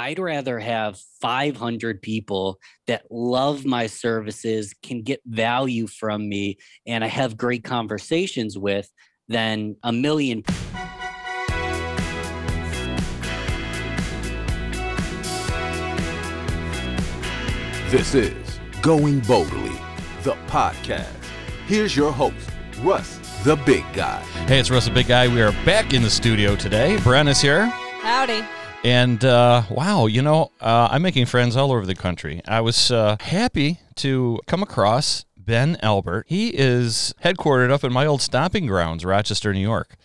I'd rather have 500 people that love my services, can get value from me, and I have great conversations with than a million. This is Going Boldly, the podcast. Here's your host, Russ the Big Guy. Hey, it's Russ the Big Guy. We are back in the studio today. Bren is here. Howdy. And uh, wow, you know, uh, I'm making friends all over the country. I was uh, happy to come across Ben Albert. He is headquartered up in my old stomping grounds, Rochester, New York.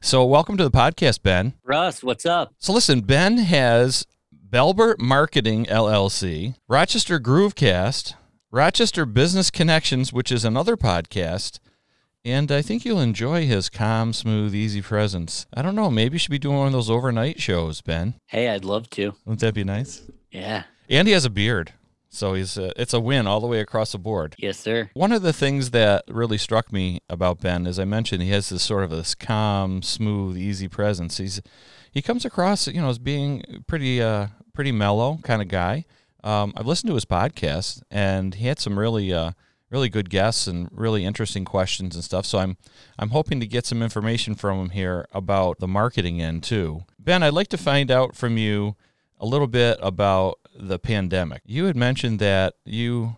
So, welcome to the podcast, Ben. Russ, what's up? So, listen, Ben has Belbert Marketing LLC, Rochester Groovecast, Rochester Business Connections, which is another podcast, and I think you'll enjoy his calm, smooth, easy presence. I don't know, maybe you should be doing one of those overnight shows, Ben. Hey, I'd love to. Wouldn't that be nice? Yeah. And he has a beard. So he's uh, it's a win all the way across the board. Yes, sir. One of the things that really struck me about Ben, as I mentioned, he has this sort of this calm, smooth, easy presence. He's he comes across, you know, as being pretty uh, pretty mellow kind of guy. Um, I've listened to his podcast, and he had some really, uh, really good guests and really interesting questions and stuff. So I'm, I'm hoping to get some information from him here about the marketing end too. Ben, I'd like to find out from you a little bit about the pandemic. You had mentioned that you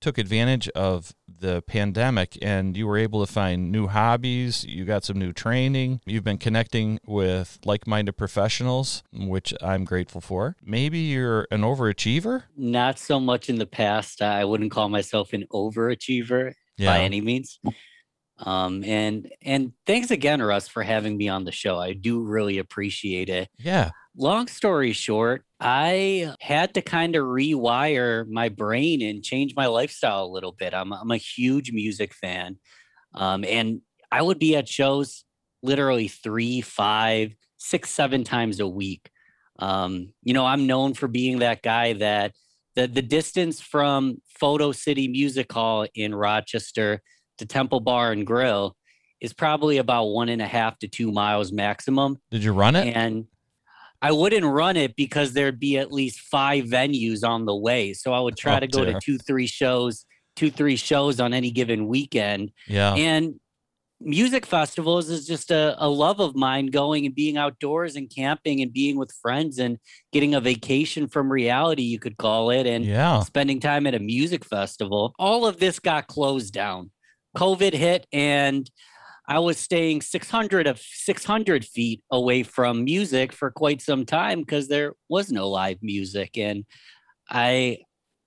took advantage of the pandemic and you were able to find new hobbies, you got some new training, you've been connecting with like minded professionals, which I'm grateful for. Maybe you're an overachiever? Not so much in the past. I wouldn't call myself an overachiever Yeah. by any means. Um, and and thanks again, Russ, for having me on the show. I do really appreciate it. Yeah. Long story short, I had to kind of rewire my brain and change my lifestyle a little bit. I'm I'm a huge music fan, um, and I would be at shows literally three, five, six, seven times a week. Um, you know, I'm known for being that guy that the the distance from Photo City Music Hall in Rochester to Temple Bar and Grill is probably about one and a half to two miles maximum Did you run it? and I wouldn't run it because there'd be at least five venues on the way. So I would try Oh, to go dear. to two, three shows, two, three shows on any given weekend. yeah. And music festivals is just a, a love of mine going and being outdoors and camping and being with friends and getting a vacation from reality, you could call it. And yeah. spending time at a music festival. All of this got closed down. COVID hit, and I was staying 600 of 600 feet away from music for quite some time because there was no live music, and I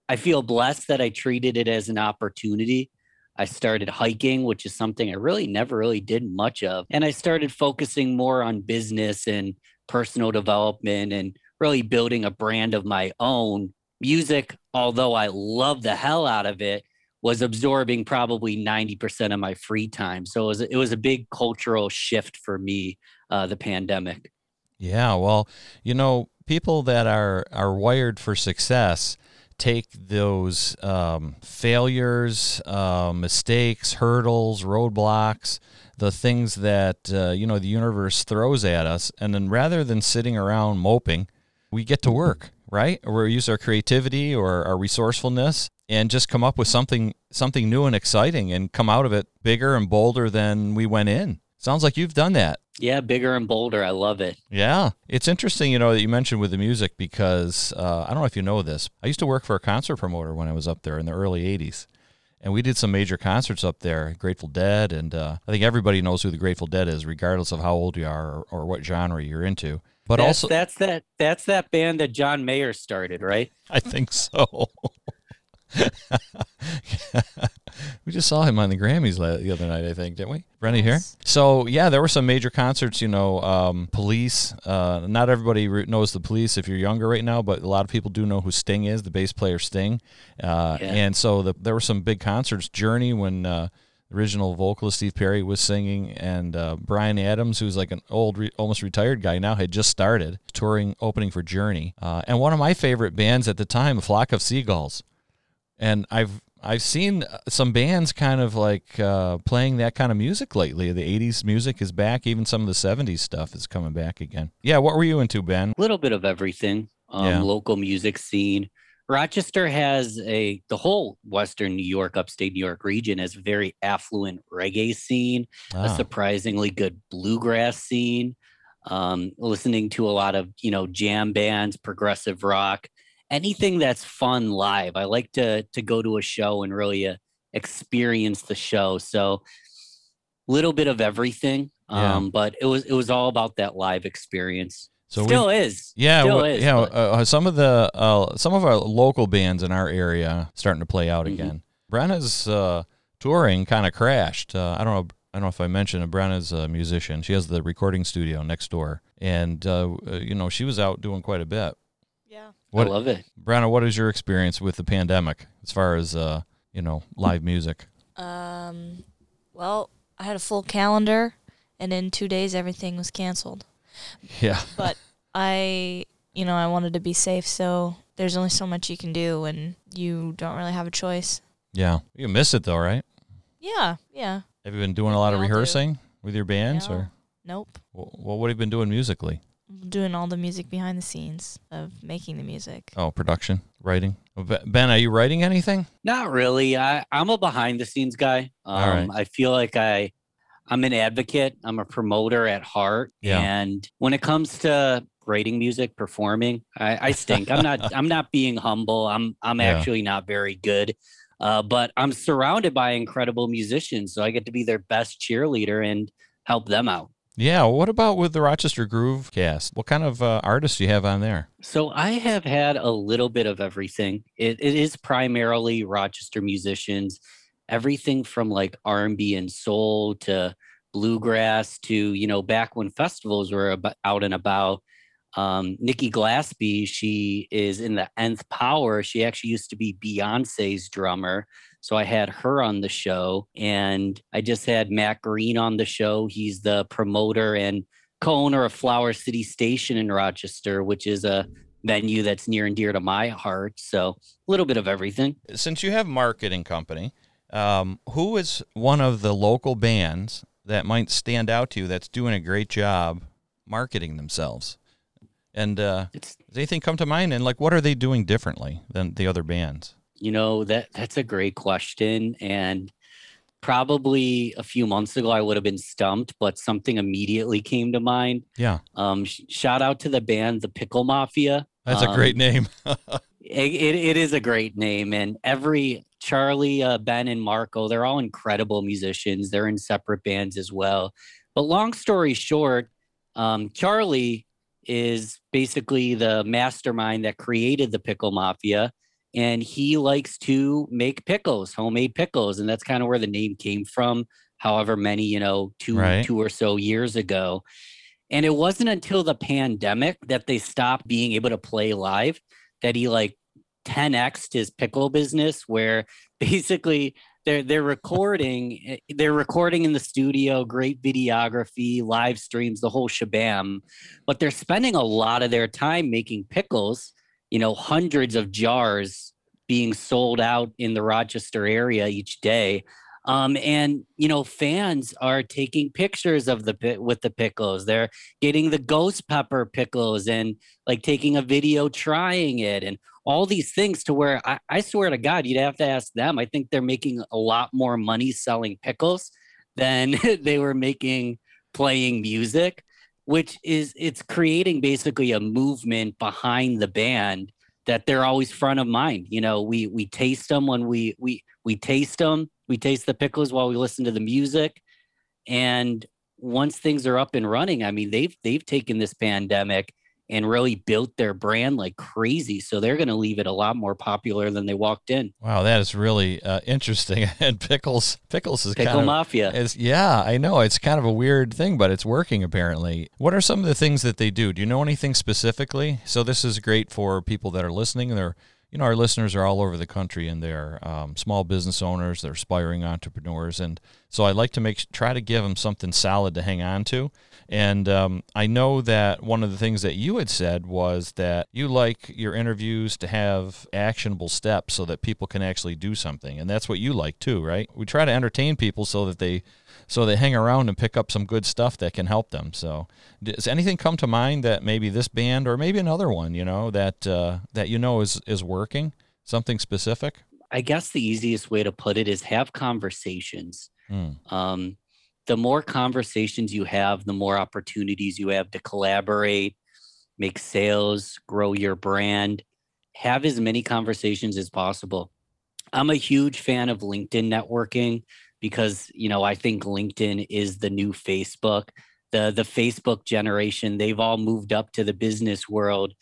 I feel blessed that I treated it as an opportunity. I started hiking, which is something I really never really did much of. And I started focusing more on business and personal development and really building a brand of my own. Music, although I love the hell out of it, was absorbing probably 90% of my free time. So it was, it was a big cultural shift for me, uh, the pandemic. Yeah, well, you know, people that are are wired for success take those um, failures, uh, mistakes, hurdles, roadblocks, the things that uh, you know the universe throws at us, and then rather than sitting around moping, we get to work, right? Or we use our creativity or our resourcefulness and just come up with something something new and exciting, and come out of it bigger and bolder than we went in. Sounds like you've done that. Yeah, bigger and bolder. I love it. Yeah, it's interesting, you know, that you mentioned with the music because uh, I don't know if you know this. I used to work for a concert promoter when I was up there in the early '80s, and we did some major concerts up there. Grateful Dead, and uh, I think everybody knows who the Grateful Dead is, regardless of how old you are or, or what genre you're into. But that's, also, that's that that's that band that John Mayer started, right? I think so. we just saw him on the Grammys la- the other night, I think, didn't we? Brenny here. So yeah, there were some major concerts. You know, um, Police. Uh, not everybody re- knows the Police if you're younger right now, but a lot of people do know who Sting is, the bass player Sting. Uh, Yeah. And so the, there were some big concerts. Journey when. Uh, Original vocalist Steve Perry was singing, and uh, Bryan Adams, who's like an old, re- almost retired guy now, had just started touring, opening for Journey. Uh, and one of my favorite bands at the time, Flock of Seagulls and I've I've seen some bands kind of like uh, playing that kind of music lately. The '80s music is back. Even some of the '70s stuff is coming back again. Yeah, what were you into, Ben? A little bit of everything. um, Yeah. local music scene. Rochester has a the whole Western New York, upstate New York region has a very affluent reggae scene, a Ah, surprisingly good bluegrass scene. Um, listening to a lot of you know jam bands, progressive rock, anything that's fun live. I like to to go to a show and really uh, experience the show. So little bit of everything. Yeah. Um, but it was it was all about that live experience. So we Still is. Yeah, Still w- is, yeah. Uh, some of the uh, some of our local bands in our area starting to play out Mhm. again. Brenna's uh, touring kind of crashed. Uh, I don't know. I don't know if I mentioned it. Brenna's a musician. She has the recording studio next door, and uh, uh, you know she was out doing quite a bit. Yeah. What- I love it. Brenna, what is your experience with the pandemic as far as uh, you know live music? Um, well, I had a full calendar, and in two days everything was canceled. Yeah, But I, you know, I wanted to be safe, so there's only so much you can do, and you don't really have a choice. yeah. You miss it though, right? Yeah, yeah. Have you been doing a lot of We do. rehearsing with your bands, No. or Nope. wh- what? What have you been doing musically? Doing all the music behind the scenes of making the music. Oh, production, writing. Ben, are you writing anything? Not really. I, I'm a behind the scenes guy. Um, All right. I feel like I, I'm an advocate. I'm a promoter at heart. Yeah. And when it comes to writing music, performing, I, I stink. I'm not. I'm not being humble. I'm. I'm Yeah. actually not very good. Uh, but I'm surrounded by incredible musicians, so I get to be their best cheerleader and help them out. Yeah. What about with the Rochester Groovecast? What kind of uh, artists do you have on there? So I have had a little bit of everything. It, it is primarily Rochester musicians, everything from like R&B and soul to bluegrass to you know back when festivals were about, out and about. Um, Nikki Glaspie, she is in the Nth Power. She actually used to be Beyonce's drummer. So I had her on the show, and I just had Matt Green on the show. He's the promoter and co-owner of Flower City Station in Rochester, which is a venue that's near and dear to my heart. So a little bit of everything. Since you have marketing company, um, who is one of the local bands that might stand out to you that's doing a great job marketing themselves? And uh, does anything come to mind? And like, what are they doing differently than the other bands? you know that that's a great question, and probably a few months ago I would have been stumped, but something immediately came to mind. Yeah, Um, sh- shout out to the band, the Pickle Mafia. that's a Um, great name. It, it, it is a great name, and every Charlie, uh, Ben, and Marco, they're all incredible musicians. They're in separate bands as well. But long story short, um, Charlie is basically the mastermind that created the Pickle Mafia, and he likes to make pickles, homemade pickles, and that's kind of where the name came from. However many, you know, two Right. two or so years ago. And it wasn't until the pandemic that they stopped being able to play live that he like 10x his pickle business where basically they're they're recording eh, they're recording in the studio great videography live streams the whole shabam but they're spending a lot of their time making pickles you know hundreds of jars being sold out in the rochester area each day um, and you know fans are taking pictures of the with the pickles they're getting the ghost pepper pickles and like taking a video trying it and all these things to where I, I swear to God, you'd have to ask them. I think they're making a lot more money selling pickles than they were making playing music, which is it's creating basically a movement behind the band that they're always front of mind. You know, we we taste them when we we we taste them, we taste the pickles while we listen to the music. And once things are up and running, I mean, they've they've taken this pandemic and really built their brand like crazy. So they're going to leave it a lot more popular than they walked in. wow, that is really uh, interesting. and pickles, pickles is Pickle kind of Mafia. It's, yeah, I know. It's kind of a weird thing, but it's working apparently. What are some of the things that they do? Do you know anything specifically? So this is great for people that are listening. They're, you know, our listeners are all over the country and they're um, small business owners, they're aspiring entrepreneurs. And So I like to make try to give them something solid to hang on to. And um, I know that one of the things that you had said was that you like your interviews to have actionable steps so that people can actually do something, and that's what you like too, right? We try to entertain people so that they so they hang around and pick up some good stuff that can help them. So, does anything come to mind that maybe this band or maybe another one, you know, that uh, that you know is is working? Something specific? I guess the easiest way to put it is have conversations. Mm. Um, the more conversations you have, the more opportunities you have to collaborate, make sales, grow your brand. Have as many conversations as possible. I'm a huge fan of LinkedIn networking because you know I think LinkedIn is the new Facebook. The the Facebook generation, they've all moved up to the business world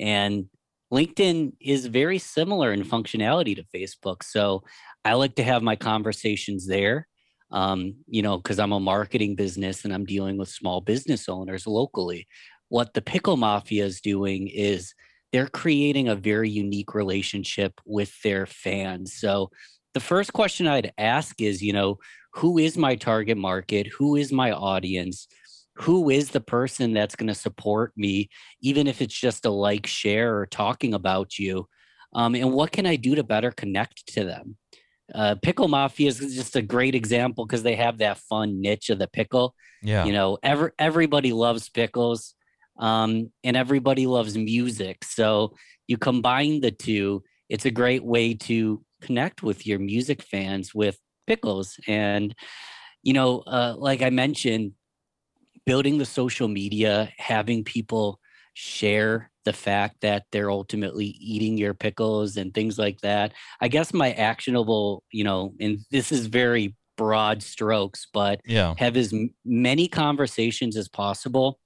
and LinkedIn is very similar in functionality to Facebook. So I like to have my conversations there. Um, you know, because I'm a marketing business and I'm dealing with small business owners locally. What the Pickle Mafia is doing is they're creating a very unique relationship with their fans. So the first question I'd ask is, you know, who is my target market? Who is my audience? Who is the person that's going to support me, even if it's just a like, share, or talking about you? Um, and what can I do to better connect to them? Uh, pickle Mafia is just a great example because they have that fun niche of the pickle. Yeah. You know, every, everybody loves pickles um, and everybody loves music. So you combine the two, it's a great way to connect with your music fans with pickles. And you know uh, like i mentioned building the social media having people share the fact that they're ultimately eating your pickles and things like that. I guess my actionable you know and this is very broad strokes but yeah. have as many conversations as possible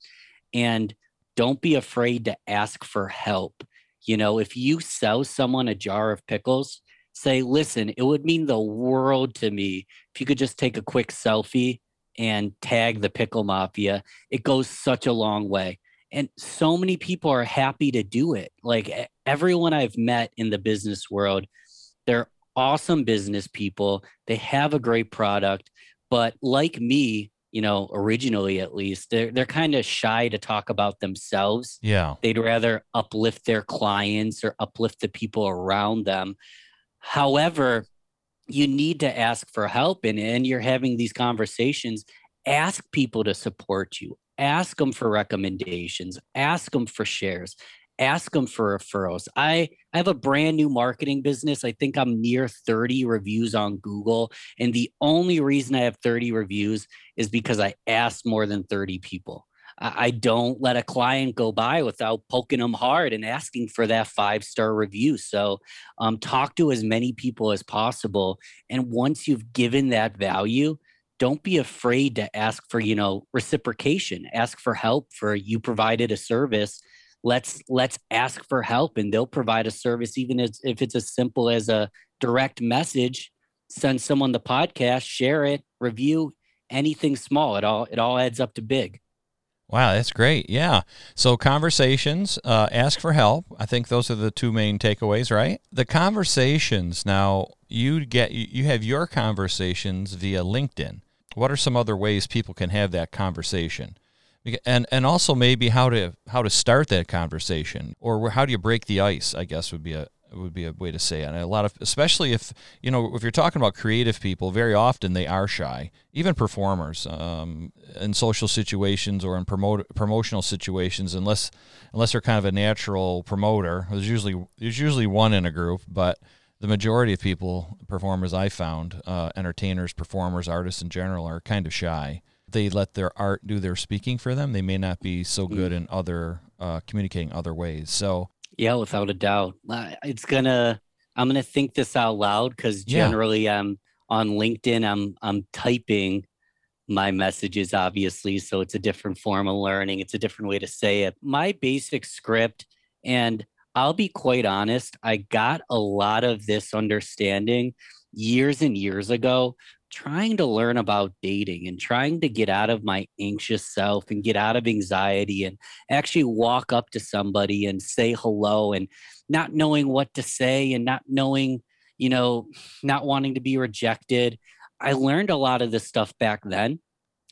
and don't be afraid to ask for help. You know if you sell someone a jar of pickles say, listen, it would mean the world to me if you could just take a quick selfie and tag the pickle mafia. It goes such a long way. And so many people are happy to do it. Like everyone I've met in the business world, they're awesome business people. They have a great product. But like me, you know, originally at least, they're they're kind of shy to talk about themselves. Yeah. They'd rather uplift their clients or uplift the people around them. However, you need to ask for help and, and you're having these conversations. Ask people to support you. Ask them for recommendations. Ask them for shares. Ask them for referrals. I, I have a brand new marketing business. I think I'm near 30 reviews on Google. And the only reason I have 30 reviews is because I asked more than 30 people. I don't let a client go by without poking them hard and asking for that five star review. So, um, talk to as many people as possible. And once you've given that value, don't be afraid to ask for you know reciprocation. Ask for help for you provided a service. Let's let's ask for help, and they'll provide a service, even as, if it's as simple as a direct message. Send someone the podcast, share it, review anything small. It all it all adds up to big. Wow, that's great. Yeah. So conversations, uh, ask for help. I think those are the two main takeaways, right? The conversations. Now you get you have your conversations via LinkedIn. What are some other ways people can have that conversation? And and also maybe how to how to start that conversation or how do you break the ice? I guess would be a, would be a way to say it. And a lot of, especially if you know, if you're talking about creative people, very often they are shy. Even performers um, in social situations or in promote, promotional situations, unless unless they're kind of a natural promoter. There's usually there's usually one in a group, but the majority of people, performers I found, uh, entertainers, performers, artists in general, are kind of shy. They let their art do their speaking for them. They may not be so mm. good in other uh, communicating other ways. So yeah, without a doubt. Uh, it's gonna I'm gonna think this out loud because generally yeah. I'm on LinkedIn, I'm I'm typing my messages, obviously. So it's a different form of learning. It's a different way to say it. My basic script, and I'll be quite honest, I got a lot of this understanding years and years ago trying to learn about dating and trying to get out of my anxious self and get out of anxiety and actually walk up to somebody and say hello and not knowing what to say and not knowing, you know, not wanting to be rejected. I learned a lot of this stuff back then.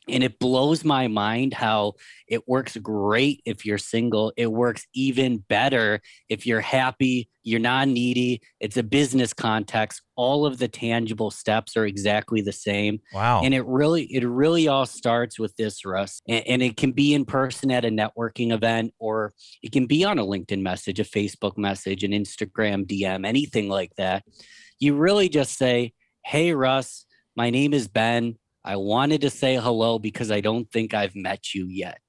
And it blows my mind how it works great if you're single. It works even better if you're happy, you're not needy, it's a business context. All of the tangible steps are exactly the same. Wow. And it really, it really all starts with this, Russ. And, and it can be in person at a networking event, or it can be on a LinkedIn message, a Facebook message, an Instagram DM, anything like that. You really just say, Hey, Russ, my name is Ben. I wanted to say hello because I don't think I've met you yet.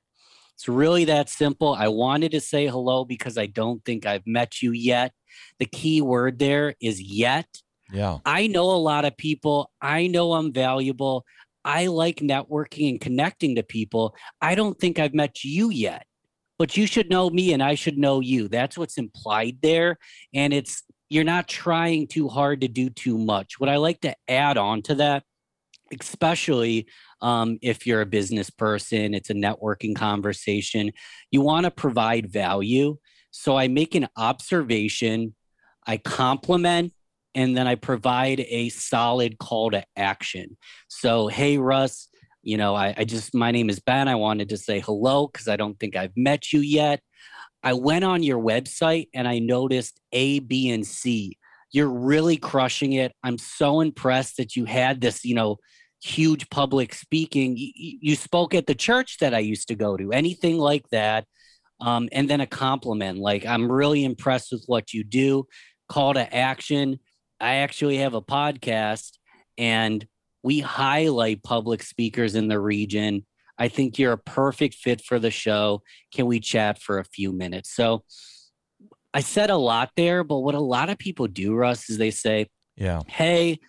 It's really that simple. I wanted to say hello because I don't think I've met you yet. The key word there is yet. yeah. I know a lot of people. I know I'm valuable. I like networking and connecting to people. I don't think I've met you yet, but you should know me and I should know you. That's what's implied there. And it's, you're not trying too hard to do too much. What I like to add on to that especially um, if you're a business person, it's a networking conversation. You want to provide value. So I make an observation, I compliment, and then I provide a solid call to action. So, hey, Russ, you know, I, I just, my name is Ben. I wanted to say hello because I don't think I've met you yet. I went on your website and I noticed A, B, and C. You're really crushing it. I'm so impressed that you had this, you know, huge public speaking. You, you spoke at the church that I used to go to, anything like that. Um, and then a compliment like, I'm really impressed with what you do. Call to action. I actually have a podcast and we highlight public speakers in the region. I think you're a perfect fit for the show. Can we chat for a few minutes? So I said a lot there, but what a lot of people do, Russ, is they say, Yeah. Hey,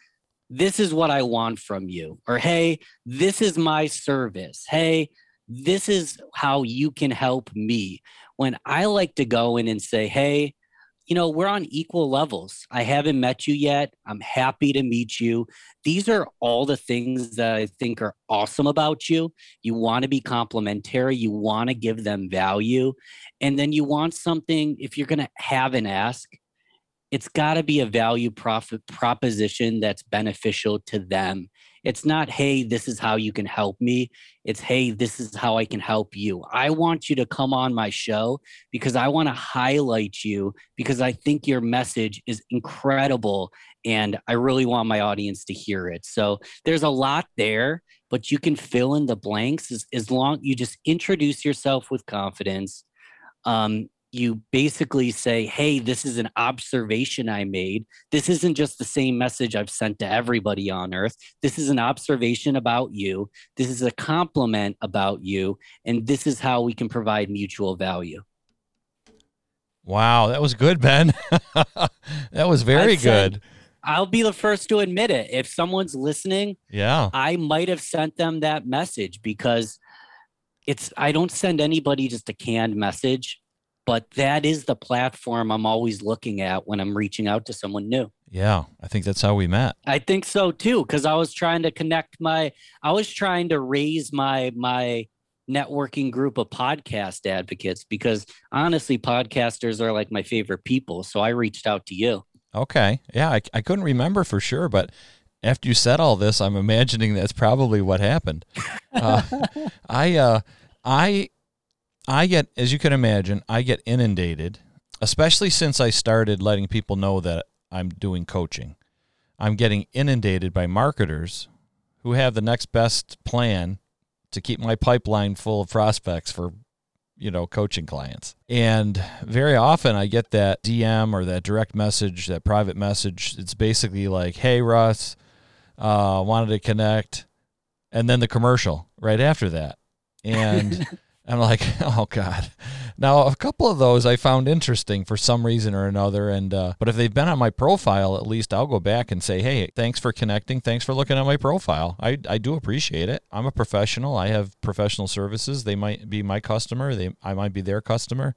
this is what I want from you. Or, hey, this is my service. Hey, this is how you can help me. When I like to go in and say, hey, you know, we're on equal levels. I haven't met you yet. I'm happy to meet you. These are all the things that I think are awesome about you. You want to be complimentary, you want to give them value. And then you want something, if you're going to have an ask, it's got to be a value profit proposition that's beneficial to them. It's not, hey, this is how you can help me. It's, hey, this is how I can help you. I want you to come on my show because I want to highlight you because I think your message is incredible and I really want my audience to hear it. So there's a lot there, but you can fill in the blanks as, as long you just introduce yourself with confidence. Um, you basically say, Hey, this is an observation I made. This isn't just the same message I've sent to everybody on earth. This is an observation about you. This is a compliment about you. And this is how we can provide mutual value. Wow, that was good, Ben. that was very said- good. I'll be the first to admit it. If someone's listening, Yeah. I might have sent them that message because it's I don't send anybody just a canned message, but that is the platform I'm always looking at when I'm reaching out to someone new. Yeah. I think that's how we met. I think so too cuz I was trying to connect my I was trying to raise my my networking group of podcast advocates because honestly podcasters are like my favorite people, so I reached out to you. Okay. Yeah. I, I couldn't remember for sure, but after you said all this, I'm imagining that's probably what happened. Uh, I, uh, I, I get, as you can imagine, I get inundated, especially since I started letting people know that I'm doing coaching. I'm getting inundated by marketers who have the next best plan to keep my pipeline full of prospects for you know coaching clients. And very often i get that dm or that direct message that private message. It's basically like hey russ uh wanted to connect. And then the commercial right after that. And i'm like oh god. Now a couple of those i found interesting for some reason or another and uh, but if they've been on my profile at least i'll go back and say hey thanks for connecting. Thanks for looking at my profile. I, I do appreciate it. I'm a professional. I have professional services. They might be my customer. They i might be their customer.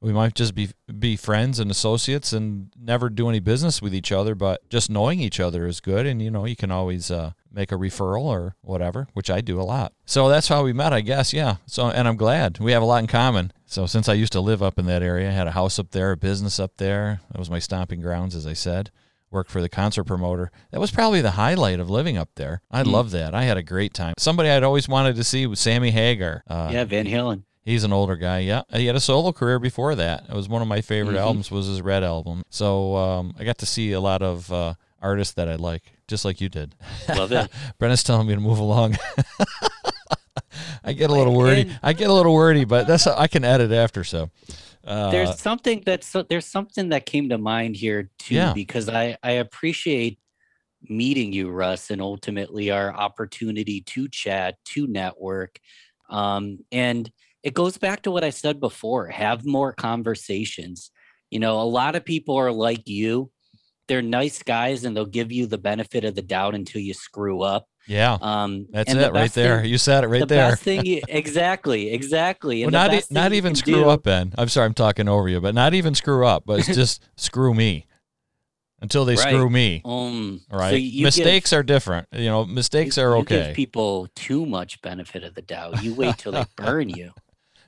We might just be be friends and associates and never do any business with each other but just knowing each other is good and you know you can always uh, make a referral or whatever which i do a lot so that's how we met i guess yeah so and i'm glad we have a lot in common so since i used to live up in that area i had a house up there a business up there that was my stomping grounds as i said worked for the concert promoter. That was probably the highlight of living up there. I Mm. love that. I had a great time. Somebody I'd always wanted to see was Sammy Hagar. Uh, yeah, Van Halen. He's an older guy. Yeah, he had a solo career before that. It was one of my favorite Mhm. albums. Was his Red album. So um, I got to see a lot of uh, artists that I like, just like you did. Love it. Brenna's telling me to move along. I get a little wordy. And- I get a little wordy, but that's I can edit after. So uh, there's something that's there's something that came to mind here too Yeah. because I I appreciate meeting you, Russ, and ultimately our opportunity to chat, to network, um, and it goes back to what I said before: have more conversations. You know, a lot of people are like you. They're nice guys, and they'll give you the benefit of the doubt until you screw up. yeah, Um, that's and the it right there. thing- you said it right the there. best thing, you, exactly, exactly. Well, And not e- not even screw do- up, Ben. I'm sorry, I'm talking over you, but not even screw up, but it's just screw me until they Right. screw me. Um, right, so you give- mistakes are different. You know, mistakes you- are you okay. Give people too much benefit of the doubt. You wait till they burn you.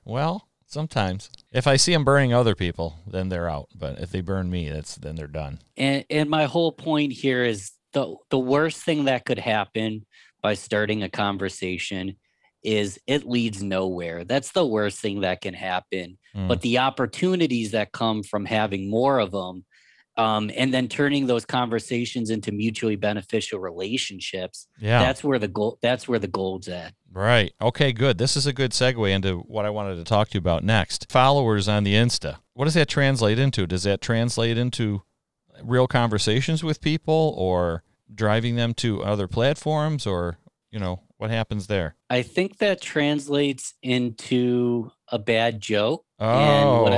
Well, sometimes if I see them burning other people, then they're out. But if they burn me, that's then they're done. And and my whole point here is the the worst thing that could happen by starting a conversation is it leads nowhere. That's the worst thing that can happen. Mm. But the opportunities that come from having more of them, um, and then turning those conversations into mutually beneficial relationships, yeah, that's where the goal. That's where the gold's at. right. Okay, good. This is a good segue into what I wanted to talk to you about next. Followers on the Insta. What does that translate into? Does that translate into real conversations with people, or driving them to other platforms, or you know what happens there? I think that translates into a bad joke. And what Oh,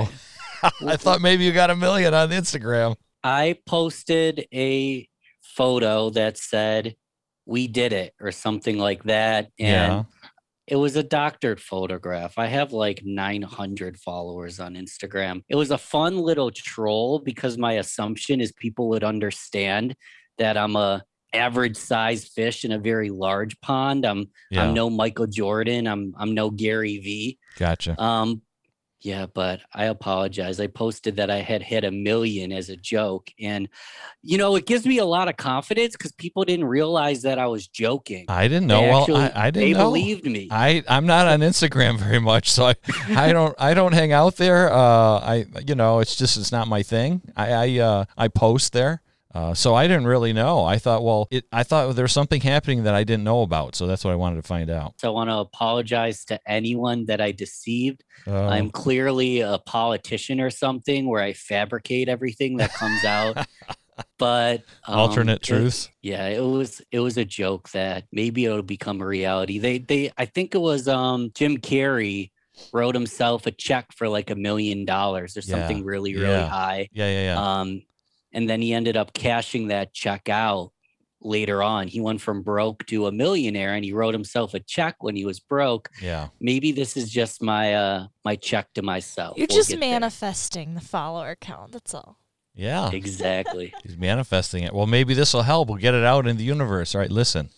I- I thought maybe you got a million on Instagram. I posted a photo that said, We did it, or something like that. And Yeah. it was a doctored photograph. I have like 900 followers on Instagram. It was a fun little troll because my assumption is people would understand that I'm a average size fish in a very large pond. I'm Yeah, I'm no Michael Jordan. I'm I'm no Gary V. gotcha. Um, yeah, but I apologize. I posted that I had hit a million as a joke, and you know it gives me a lot of confidence because people didn't realize that I was joking. I didn't know. They well, I, I didn't know. believed me. I I'm not on Instagram very much, so I I don't I don't hang out there. Uh, I you know it's just it's not my thing. I I uh I post there. Uh, so I didn't really know. I thought, well, it. I thought there was something happening that I didn't know about. So that's what I wanted to find out. so I want to apologize to anyone that I deceived. Uh, I'm clearly a politician or something where I fabricate everything that comes out. But um, alternate it- truths. Yeah, it was it was a joke that maybe it'll become a reality. They they I think it was um Jim Carrey wrote himself a check for like a million dollars or Yeah, something really really yeah. high. Yeah, yeah, yeah. Um and then he ended up cashing that check out later on. He went from broke to a millionaire and he wrote himself a check when he was broke. yeah. Maybe this is just my uh my check to myself. You're We'll just get there. manifesting the follower count. That's all. Yeah. Exactly. He's manifesting it. Well, maybe this will help. We'll get it out in the universe. All right, listen,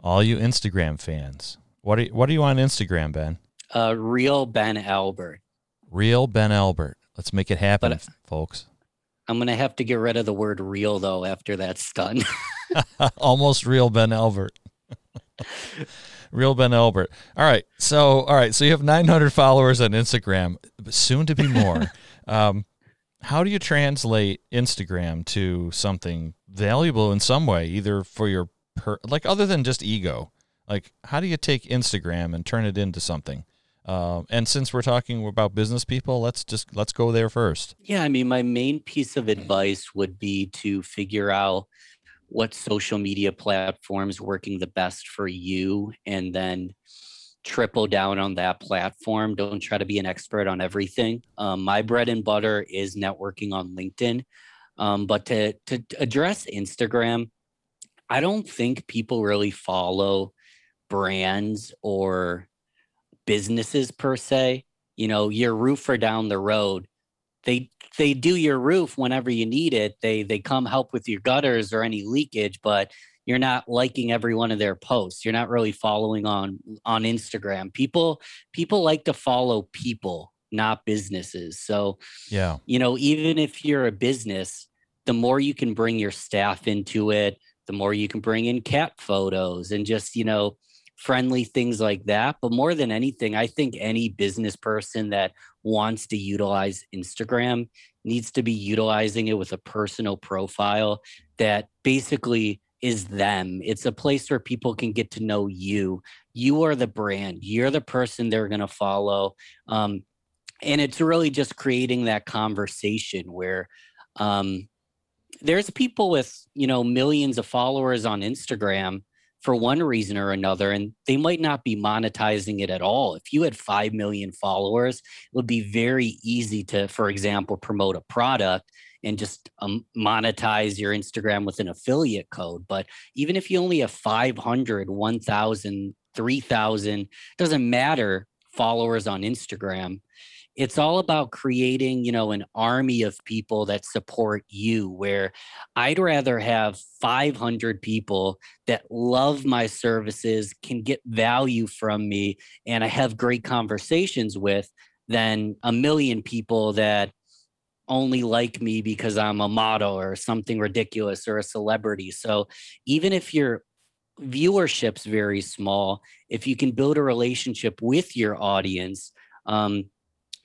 all you Instagram fans. What are you, what are you on Instagram, Ben? Uh real Ben Albert. Real Ben Albert. Let's make it happen, But- folks. I'm gonna have to get rid of the word real though after that's done. Almost real Ben Albert. real Ben Albert. All right. So, all right. So you have 900 followers on Instagram, but soon to be more. um, how do you translate Instagram to something valuable in some way, either for your per, like other than just ego? Like, how do you take Instagram and turn it into something? Um, and since we're talking about business people, let's just let's go there first. Yeah, I mean, my main piece of advice would be to figure out what social media platforms working the best for you and then triple down on that platform. Don't try to be an expert on everything. Um, my bread and butter is networking on LinkedIn. Um, but to, to address Instagram, I don't think people really follow brands or businesses per se. You know, your roofer down the road they they do your roof whenever you need it. They they come help with your gutters or any leakage, but you're not liking every one of their posts. You're not really following on on Instagram. People people like to follow people, not businesses. So, Yeah. you know, even if you're a business, the more you can bring your staff into it, the more you can bring in cat photos and just, you know, friendly things like that. But more than anything, I think any business person that wants to utilize Instagram needs to be utilizing it with a personal profile that basically is them. It's a place where people can get to know you. You are the brand, you're the person they're going to follow. Um, and it's really just creating that conversation where um, there's people with, you know, millions of followers on Instagram for one reason or another, and they might not be monetizing it at all. If you had 5 million followers, it would be very easy to, for example, promote a product and just um, monetize your Instagram with an affiliate code. But even if you only have 500, 1,000, 3,000, doesn't matter followers on Instagram it's all about creating you know an army of people that support you where i'd rather have 500 people that love my services can get value from me and i have great conversations with than a million people that only like me because i'm a model or something ridiculous or a celebrity. So even if your viewership's very small if you can build a relationship with your audience um,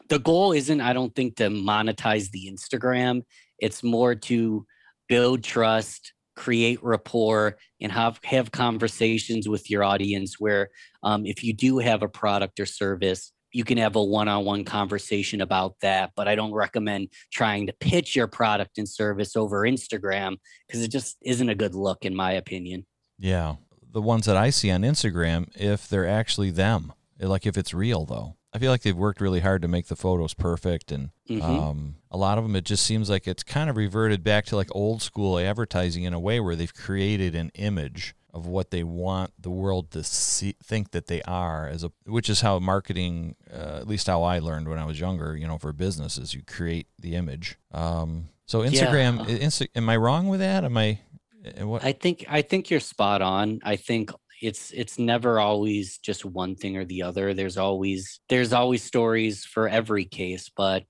the goal isn't, I don't think, to monetize the Instagram. It's more to build trust, create rapport, and have have conversations with your audience. Where um, if you do have a product or service, you can have a one-on-one conversation about that. But I don't recommend trying to pitch your product and service over Instagram because it just isn't a good look, in my opinion. Yeah, the ones that I see on Instagram, if they're actually them, like if it's real though I feel like they've worked really hard to make the photos perfect, and mm-hmm. um, a lot of them it just seems like it's kind of reverted back to like old school advertising in a way where they've created an image of what they want the world to see, think that they are, as a which is how marketing, uh, at least how I learned when I was younger, you know, for businesses, you create the image. Um, so Instagram, yeah. Insta, am I wrong with that? Am I? Uh, what? I think I think you're spot on. I think it's it's never always just one thing or the other. There's always there's always stories for every case but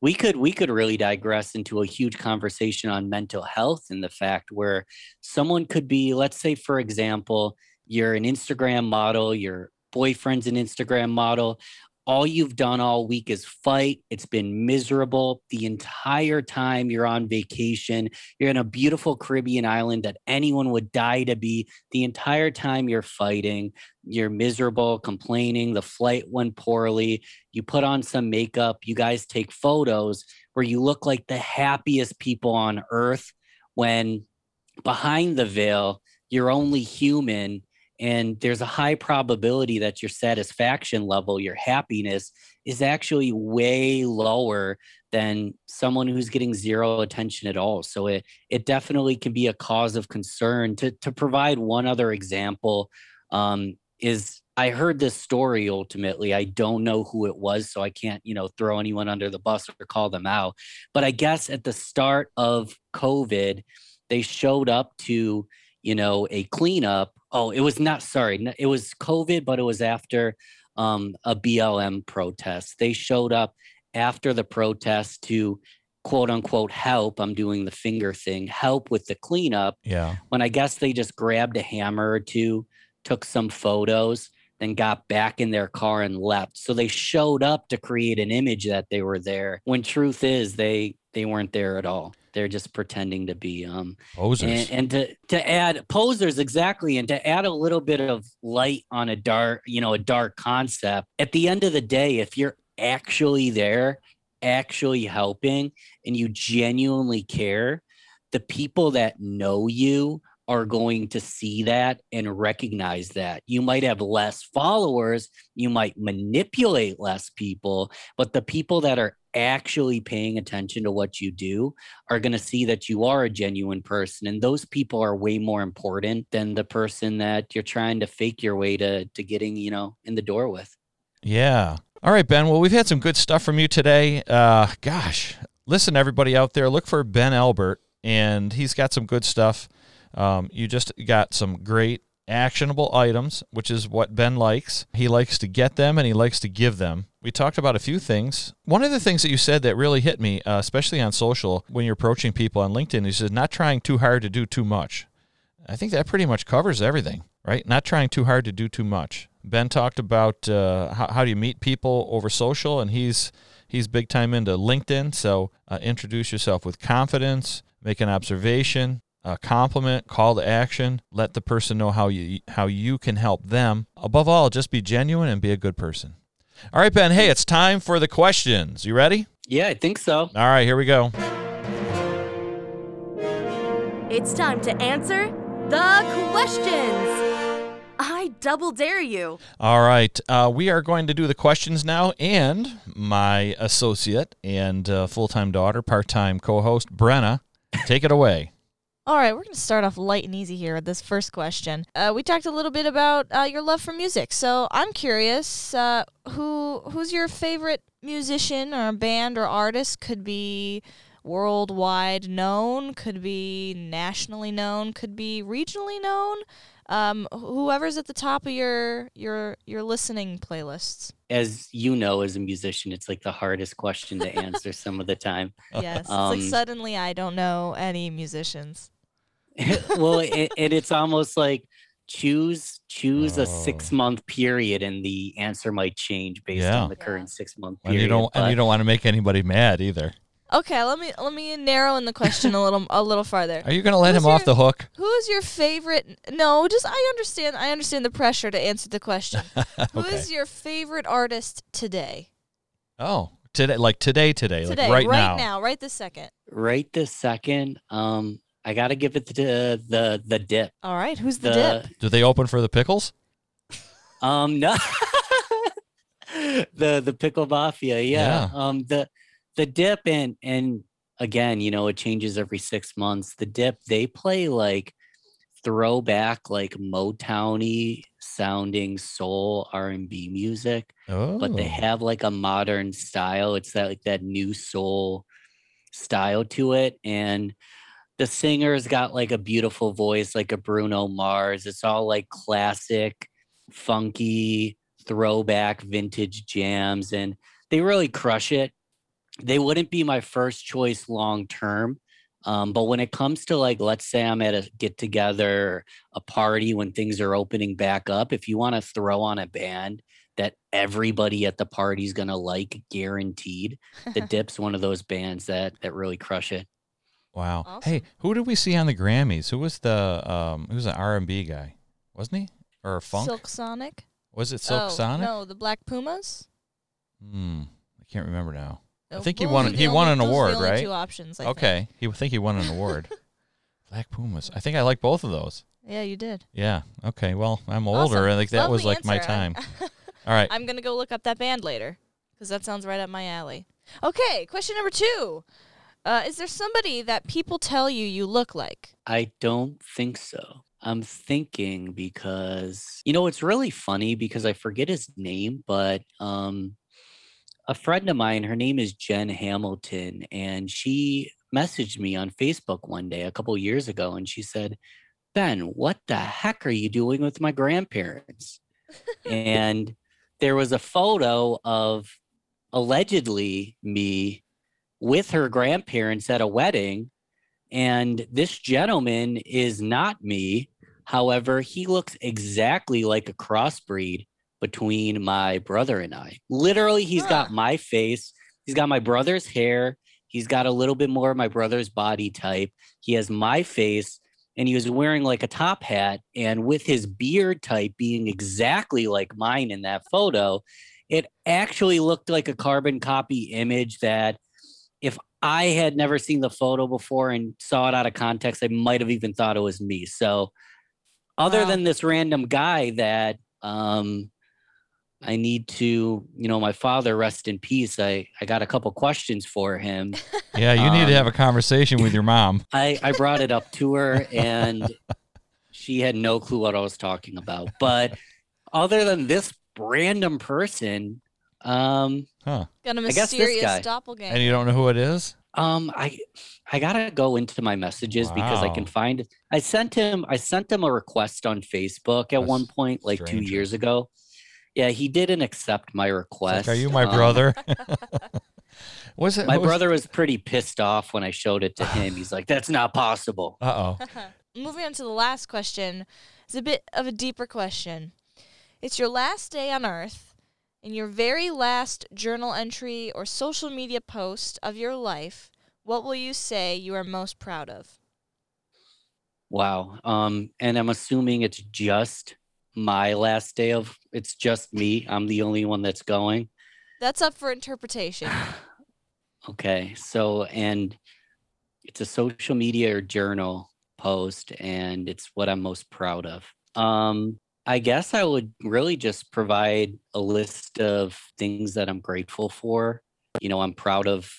we could we could really digress into a huge conversation on mental health and the fact where someone could be let's say for example you're an instagram model your boyfriend's an instagram model all you've done all week is fight. It's been miserable the entire time you're on vacation. You're in a beautiful Caribbean island that anyone would die to be. The entire time you're fighting, you're miserable, complaining. The flight went poorly. You put on some makeup. You guys take photos where you look like the happiest people on earth when behind the veil, you're only human and there's a high probability that your satisfaction level your happiness is actually way lower than someone who's getting zero attention at all so it it definitely can be a cause of concern to to provide one other example um, is I heard this story ultimately. I don't know who it was, so I can't, you know, throw anyone under the bus or call them out. But I guess at the start of COVID, they showed up to, you know, a cleanup oh, it was not sorry, it was COVID, but it was after um, a BLM protest. They showed up after the protest to quote unquote help. I'm doing the finger thing, help with the cleanup. Yeah. When I guess they just grabbed a hammer or two, took some photos, then got back in their car and left. So they showed up to create an image that they were there. When truth is they they weren't there at all. They're just pretending to be um posers. And, and to to add posers exactly, and to add a little bit of light on a dark, you know, a dark concept. At the end of the day, if you're actually there, actually helping, and you genuinely care, the people that know you are going to see that and recognize that. You might have less followers, you might manipulate less people, but the people that are actually paying attention to what you do are going to see that you are a genuine person and those people are way more important than the person that you're trying to fake your way to to getting, you know, in the door with. Yeah. All right, Ben. Well, we've had some good stuff from you today. Uh gosh, listen everybody out there, look for Ben Albert and he's got some good stuff um, you just got some great actionable items, which is what Ben likes. He likes to get them and he likes to give them. We talked about a few things. One of the things that you said that really hit me, uh, especially on social, when you're approaching people on LinkedIn, is not trying too hard to do too much. I think that pretty much covers everything, right? Not trying too hard to do too much. Ben talked about uh, how, how do you meet people over social, and he's he's big time into LinkedIn. So uh, introduce yourself with confidence, make an observation, a compliment, call to action, let the person know how you how you can help them. Above all, just be genuine and be a good person. All right, Ben. Hey, it's time for the questions. You ready? Yeah, I think so. All right, here we go. It's time to answer the questions. I double dare you. All right, uh, we are going to do the questions now, and my associate and uh, full-time daughter, part-time co-host Brenna, take it away. All right, we're going to start off light and easy here with this first question. Uh, we talked a little bit about uh, your love for music, so I'm curious uh, who who's your favorite musician or band or artist? Could be worldwide known, could be nationally known, could be regionally known. Um, whoever's at the top of your your your listening playlists. As you know, as a musician, it's like the hardest question to answer some of the time. Yes, it's Um, like suddenly I don't know any musicians. well, it, and it's almost like choose choose Oh. a six month period, and the answer might change based Yeah. on the current six month And period. you don't and you don't want to make anybody mad either. Okay, let me let me narrow in the question a little a little farther. Are you going to let Who's him off the hook? Who is your favorite? No, just I understand. I understand the pressure to answer the question. Who is your favorite artist today? Oh, today, like today, today, Today, like right, now. right this second. right this second, um, I got to give it to the the dip. All right, who's the, dip? Do they open for the pickles? Um, no, the the pickle mafia, yeah. Yeah. Um, the the dip and and again, you know, it changes every six months. The dip they play like throwback, like Motowny sounding soul R and B music, Oh, but they have like a modern style. It's that like that new soul style to it, and the singer's got like a beautiful voice, like a Bruno Mars. It's all like classic, funky, throwback, vintage jams, and they really crush it. They wouldn't be my first choice long term. Um, but when it comes to like, let's say I'm at a get together, a party when things are opening back up, if you want to throw on a band that everybody at the party's gonna like, guaranteed, the Dip's one of those bands that that really crush it. Wow. Hey, who did we see on the Grammys? Who was the um? Who was an R and B guy? Wasn't he or a funk? Silk Sonic. Was it Silk oh, Sonic? No, the Black Pumas. Hmm. I can't remember now. I think he won- he won only- an award, right? Two options. I think. okay, he think he won an award. Black Pumas. I think I like both of those. Yeah, you did. Yeah. Okay. Well, I'm older. Awesome. I think that was like my answer. I'm- time. All right. I'm gonna go look up that band later because that sounds right up my alley. Okay, question number two: uh, Is there somebody that people tell you you look like? I don't think so. I'm thinking because you know it's really funny because I forget his name, but um a friend of mine, her name is Jen Hamilton, and she messaged me on Facebook one day a couple years ago and she said, Ben, what the heck are you doing with my grandparents? and there was a photo of allegedly me with her grandparents at a wedding and this gentleman is not me. However, he looks exactly like a crossbreed between my brother and I. Literally, he's got my face, he's got my brother's hair, he's got a little bit more of my brother's body type. He has my face, and he was wearing like a top hat. And with his beard type being exactly like mine in that photo, it actually looked like a carbon copy image that I had never seen the photo before and saw it out of context, I might have even thought it was me. So, other Wow. than this random guy that um, I need to, you know, my father, rest in peace. I, I got a couple questions for him. Yeah, you need to have a Um, conversation with your mom. I, I brought it up to her and she had no clue what I was talking about. But other than this random person, um, Huh. Got a I guess this mysterious doppelganger. And you don't know who it is? Um, I I gotta go into my messages because I can find. I sent him. I sent him a request on Facebook at That's one point, like two years ago. Yeah, he didn't accept my request. like, are you my Um, brother? was it? My brother was pretty pissed off when I showed it to him. He's like, "That's not possible." Uh oh. Moving on to the last question. It's a bit of a deeper question. It's your last day on Earth, and your very last journal entry or social media post of your life. What will you say you are most proud of? Wow. Um, and I'm assuming it's just my last day of. It's just me. I'm the only one that's going. That's up for interpretation. Okay. So, and it's a social media or journal post, and it's what I'm most proud of. Um, I guess I would really just provide a list of things that I'm grateful for. You know, I'm proud of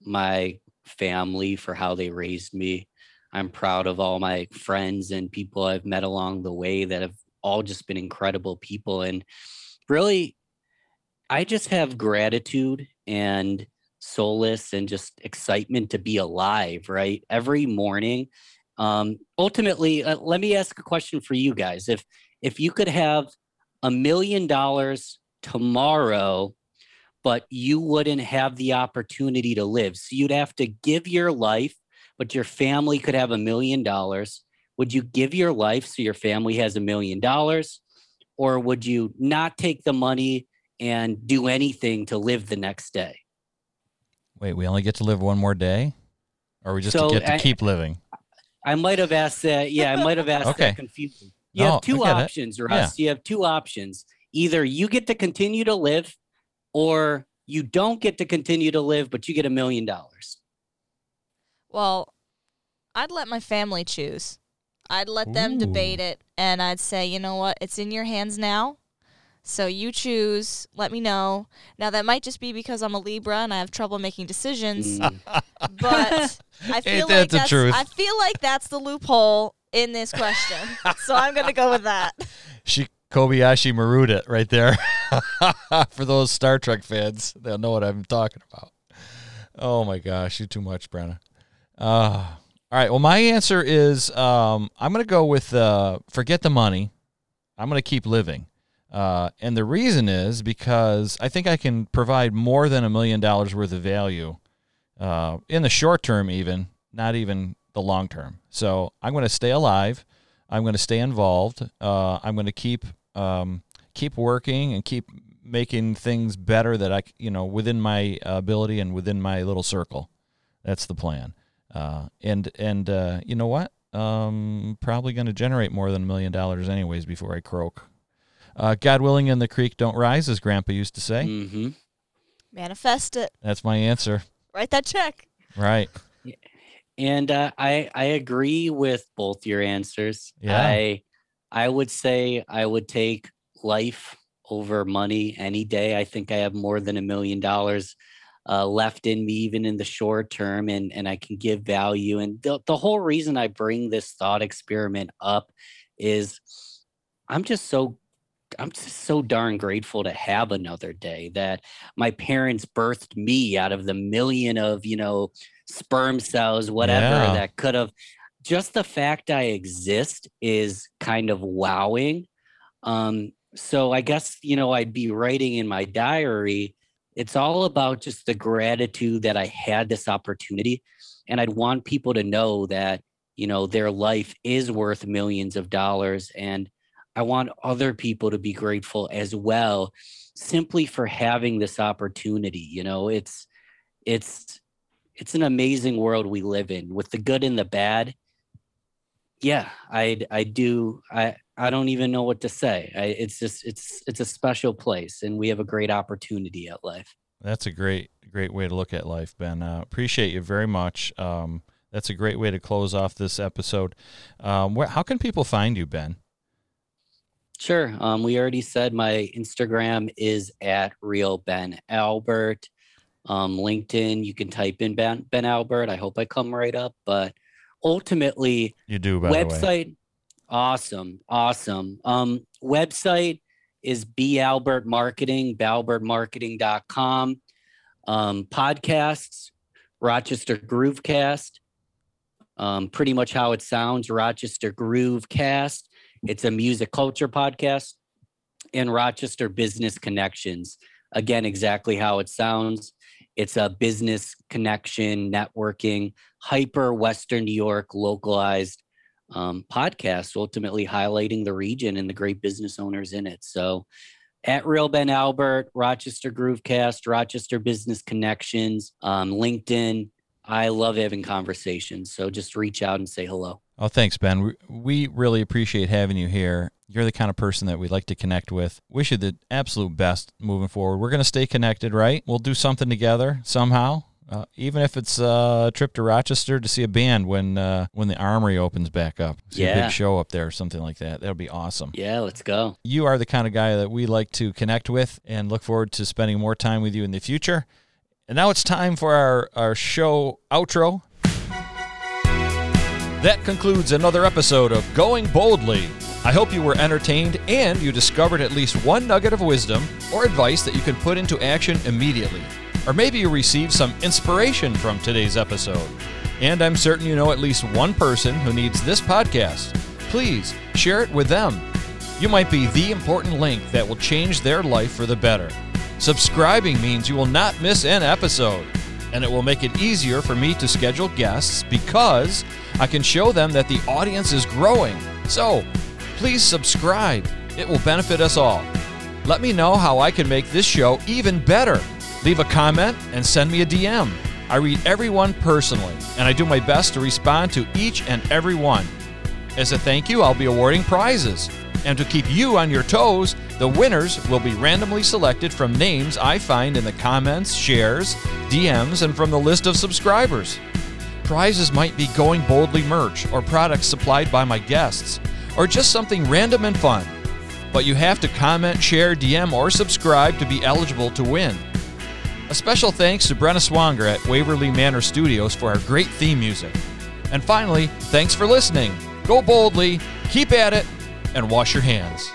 my family for how they raised me. I'm proud of all my friends and people I've met along the way that have all just been incredible people. And really, I just have gratitude and solace and just excitement to be alive, right? Every morning. Um, ultimately, uh, let me ask a question for you guys. If if you could have a million dollars tomorrow, but you wouldn't have the opportunity to live, so you'd have to give your life, but your family could have a million dollars. Would you give your life so your family has a million dollars? Or would you not take the money and do anything to live the next day? Wait, we only get to live one more day, or we just So, get to I- keep living? I might have asked that. Yeah, I might have asked Okay. that confusing. You No, have two I get it. options, Russ. You have two options. Either you get to continue to live, or you don't get to continue to live, but you get a million dollars. Well, I'd let my family choose. I'd let them debate it, and I'd say, you know what? It's in your hands now. So you choose. Let me know. Now that might just be because I'm a Libra and I have trouble making decisions. Mm, but I feel Ain't like that the that's truth? I feel like that's the loophole in this question. so I'm gonna go with that. She Kobayashi Maru'd it right there. For those Star Trek fans, they'll know what I'm talking about. Oh my gosh, you're too much, Brenna. Uh, all right. Well, my answer is um, I'm going to go with uh, forget the money. I'm going to keep living. Uh, and the reason is because I think I can provide more than a million dollars worth of value uh, in the short term, even not even the long term. So I'm going to stay alive. I'm going to stay involved. Uh, I'm going to keep um, keep working and keep making things better that I you know, within my ability and within my little circle. That's the plan. Uh, and and uh, you know what? Um, probably going to generate more than a million dollars anyways before I croak. Uh, God willing, and the creek don't rise, as Grandpa used to say. hmm Manifest it. That's my answer. Write that check. Right. And uh, I I agree with both your answers. Yeah. I I would say I would take life over money any day. I think I have more than a million dollars uh, left in me, even in the short term, and and I can give value. And the the whole reason I bring this thought experiment up is I'm just so I'm just so darn grateful to have another day that my parents birthed me out of the million of you know sperm cells whatever Yeah. that could have just the fact i exist is kind of wowing um so i guess you know i'd be writing in my diary it's all about just the gratitude that i had this opportunity and i'd want people to know that you know their life is worth millions of dollars and I want other people to be grateful as well, simply for having this opportunity. You know, it's it's it's an amazing world we live in with the good and the bad. Yeah, I I do I I don't even know what to say. I, it's just it's it's a special place, and we have a great opportunity at life. That's a great, great way to look at life, Ben. Uh, appreciate you very much. Um, that's a great way to close off this episode. Um, where, how can people find you, Ben? Sure. Um, we already said my Instagram is at real Ben Albert. Um, LinkedIn, you can type in Ben Ben Albert. I hope I come right up. But ultimately, You do, by the way. website, awesome, awesome. Um, website is B Albert Marketing, balbertmarketing.com. Um, podcasts, Rochester Groovecast. Um, pretty much how it sounds, Rochester Groovecast. It's a music culture podcast. And Rochester Business Connections. Again, exactly how it sounds. It's a business connection, networking, hyper Western New York localized um, podcast, ultimately highlighting the region and the great business owners in it. So, at Real Ben Albert, Rochester Groovecast, Rochester Business Connections, um, LinkedIn. I love having conversations. So just reach out and say hello. Oh, thanks, Ben. We, we really appreciate having you here. You're the kind of person that we like to connect with. Wish you the absolute best moving forward. We're going to stay connected, right? We'll do something together somehow. Uh, even if it's uh, a trip to Rochester to see a band when uh, when the Armory opens back up, see a Yeah. big show up there or something like that. That'll be awesome. Yeah, let's go. You are the kind of guy that we like to connect with and look forward to spending more time with you in the future. And now it's time for our, our show outro. That concludes another episode of Going Boldly. I hope you were entertained and you discovered at least one nugget of wisdom or advice that you can put into action immediately. Or maybe you received some inspiration from today's episode. And I'm certain you know at least one person who needs this podcast. Please share it with them. You might be the important link that will change their life for the better. Subscribing means you will not miss an episode, and it will make it easier for me to schedule guests because I can show them that the audience is growing. So, please subscribe. It will benefit us all. Let me know how I can make this show even better. Leave a comment and send me a DM. I read everyone personally, and I do my best to respond to each and every one. As a thank you, I'll be awarding prizes. And to keep you on your toes, the winners will be randomly selected from names I find in the comments, shares, DMs, and from the list of subscribers. Prizes might be Going Boldly merch or products supplied by my guests, or just something random and fun. But you have to comment, share, DM, or subscribe to be eligible to win. A special thanks to Brenna Swanger at Waverly Manor Studios for our great theme music. And finally, thanks for listening. Go boldly, keep at it, and wash your hands.